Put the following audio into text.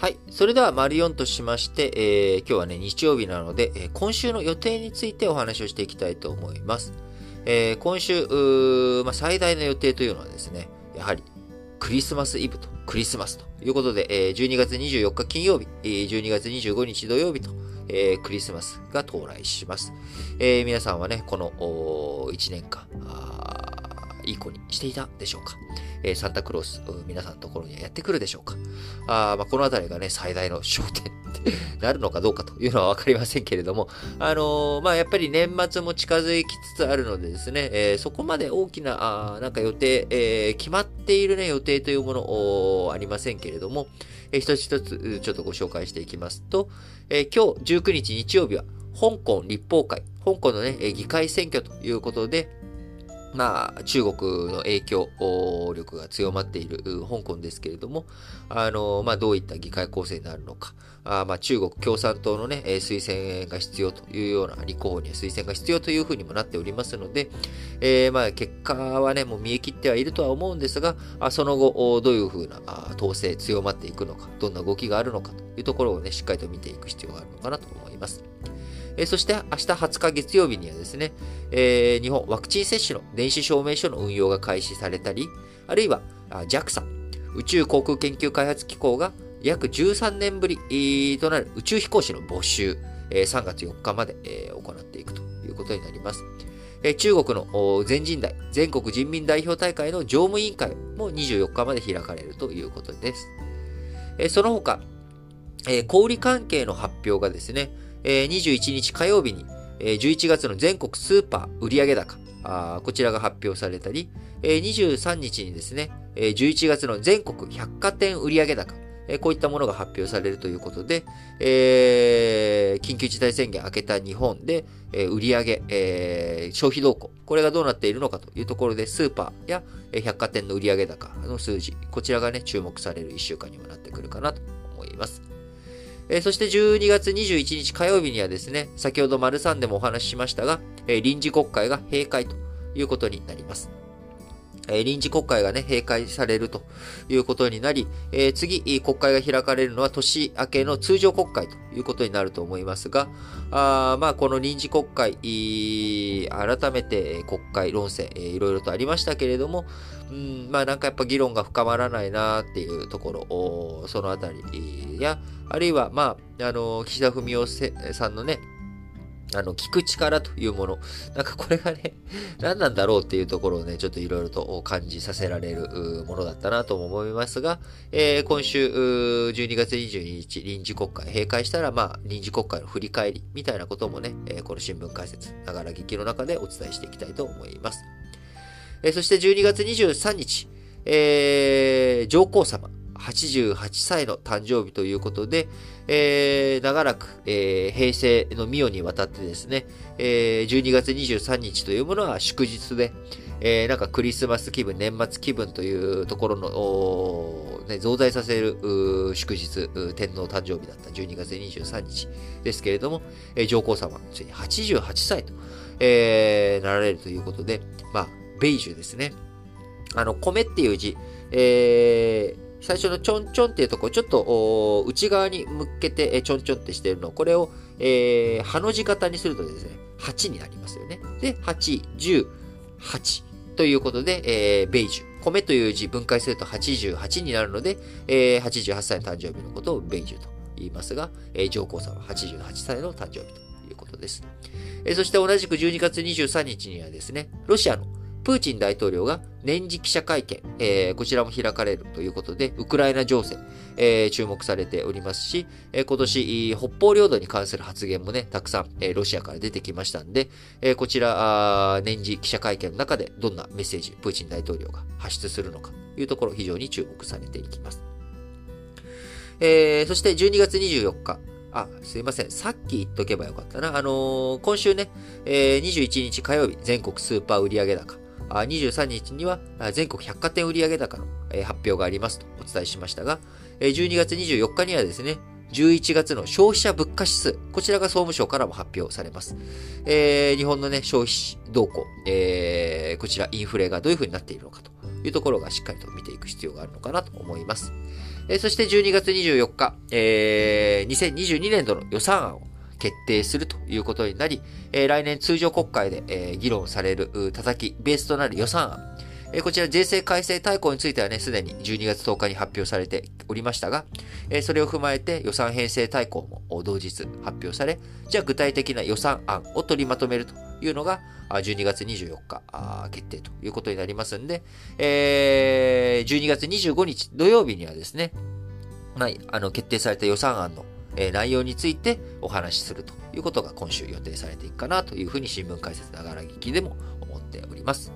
はい。それでは、丸4としまして、えー今日はね、日曜日なので、えー今週の予定についてお話をしていきたいと思います。えー今週、まあ、最大の予定というのはですね、やはり、クリスマスイブとクリスマスということで、えー12月24日金曜日、えー12月25日土曜日と、えークリスマスが到来します。えー皆さんはね、この1年間、いい子にしていたでしょうか。えーサンタクロース、皆さんのところにはやってくるでしょうか。あまあ、このあたりがね、最大の焦点っ てなるのかどうかというのはわかりませんけれども、あのーまあ、やっぱり年末も近づきつつあるのでですね、えーそこまで大きな、あなんか予定、えー決まっているね、予定というもの、ありませんけれども、えー一つ一つ、ちょっとご紹介していきますと、えー今日19日日曜日は、香港立法会、香港のね、え議会選挙ということで、まあ、中国の影響力が強まっている香港ですけれども、あの、まあ、どういった議会構成になるのか、あまあ、中国共産党のね、推薦が必要というような、立候補には推薦が必要というふうにもなっておりますので、えーまあ、結果はね、もう見え切ってはいるとは思うんですが、その後、どういうふうな統制強まっていくのか、どんな動きがあるのかというところをね、しっかりと見ていく必要があるのかなと思います。えそして明日20日月曜日にはですね、え日本ワクチン接種の電子証明書の運用が開始されたり、あるいは JAXA、宇宙航空研究開発機構が約13年ぶりとなる宇宙飛行士の募集、え3月4日まで、え行っていくということになります。え中国の全人代、全国人民代表大会の常務委員会も24日まで開かれるということです。えその他、え小売関係の発表がですね、えー21日火曜日に、えー11月の全国スーパー売上高、こちらが発表されたり、えー23日にですね、えー11月の全国百貨店売上高、こういったものが発表されるということで、えー緊急事態宣言明けた日本で、えー売上、えー消費動向、これがどうなっているのかというところで、スーパーや百貨店の売上高の数字、こちらがね、注目される1週間にもなってくるかなと思います。えーそして12月21日火曜日にはですね、先ほど丸3でもお話ししましたが、えー臨時国会が閉会ということになります。え臨時国会がね、閉会されるということになり、え次、国会が開かれるのは年明けの通常国会ということになると思いますが、あーまあ、この臨時国会、改めて国会論戦、えーいろいろとありましたけれども、うん、まあなんかやっぱ議論が深まらないなっていうところ、そのあたりや、あるいは、まあ、あの、岸田文雄さんのね、あの、聞く力というもの。なんかこれがね、何なんだろうっていうところをね、ちょっといろいろと感じさせられるものだったなとも思いますが、えー今週、12月22日、臨時国会閉会したら、まあ、臨時国会の振り返りみたいなこともね、えーこの新聞解説、ながら劇の中でお伝えしていきたいと思います。えーそして12月23日、えー上皇様、88歳の誕生日ということで、えー長らく、えー平成の御代にわたってですね、えー12月23日というものは祝日で、えーなんかクリスマス気分、年末気分というところの、ね、増大させる祝日、天皇誕生日だった12月23日ですけれども、えー上皇様、ついに88歳と、えーなられるということで、まあ、ベイジュですね。あの、米っていう字、えー最初のちょんちょんっていうところ、ちょっと内側に向けてちょんちょんってしてるの、これを、えー、ハの字型にするとですね、8になりますよね。で、8、10、8ということで、えーベイジュ。米という字分解すると88になるので、えー88歳の誕生日のことをベイジュと言いますが、えー上皇さんは88歳の誕生日ということです。えーそして同じく12月23日にはですね、ロシアのプーチン大統領が年次記者会見、えーこちらも開かれるということで、ウクライナ情勢、えー注目されておりますし、えー今年、北方領土に関する発言もね、たくさん、えーロシアから出てきましたんで、えーこちら、年次記者会見の中でどんなメッセージ、プーチン大統領が発出するのかというところ、非常に注目されていきます。えーそして12月24日、あ、すいません。さっき言っとけばよかったな。あのー今週ね、えー21日火曜日、全国スーパー売上高。23日には全国百貨店売上高の、発表がありますとお伝えしましたが、12月24日にはですね、11月の消費者物価指数、こちらが総務省からも発表されます。えー日本のね、消費動向、えーこちらインフレがどういう風になっているのかというところがしっかりと見ていく必要があるのかなと思います。えそして12月24日、えー、2022年度の予算案を決定するということになり、えー、来年通常国会で、えー、議論される、叩き、ベースとなる予算案、えこちら税制改正大綱についてはね、すでに12月10日に発表されておりましたが、えそれを踏まえて予算編成大綱も同日発表され、じゃあ具体的な予算案を取りまとめるというのが、12月24日決定ということになりますんで、え12月25日土曜日にはですね、まあ、あの、決定された予算案のえ内容についてお話しするということが今週予定されていくかなというふうに新聞解説ながら聞きでも思っております。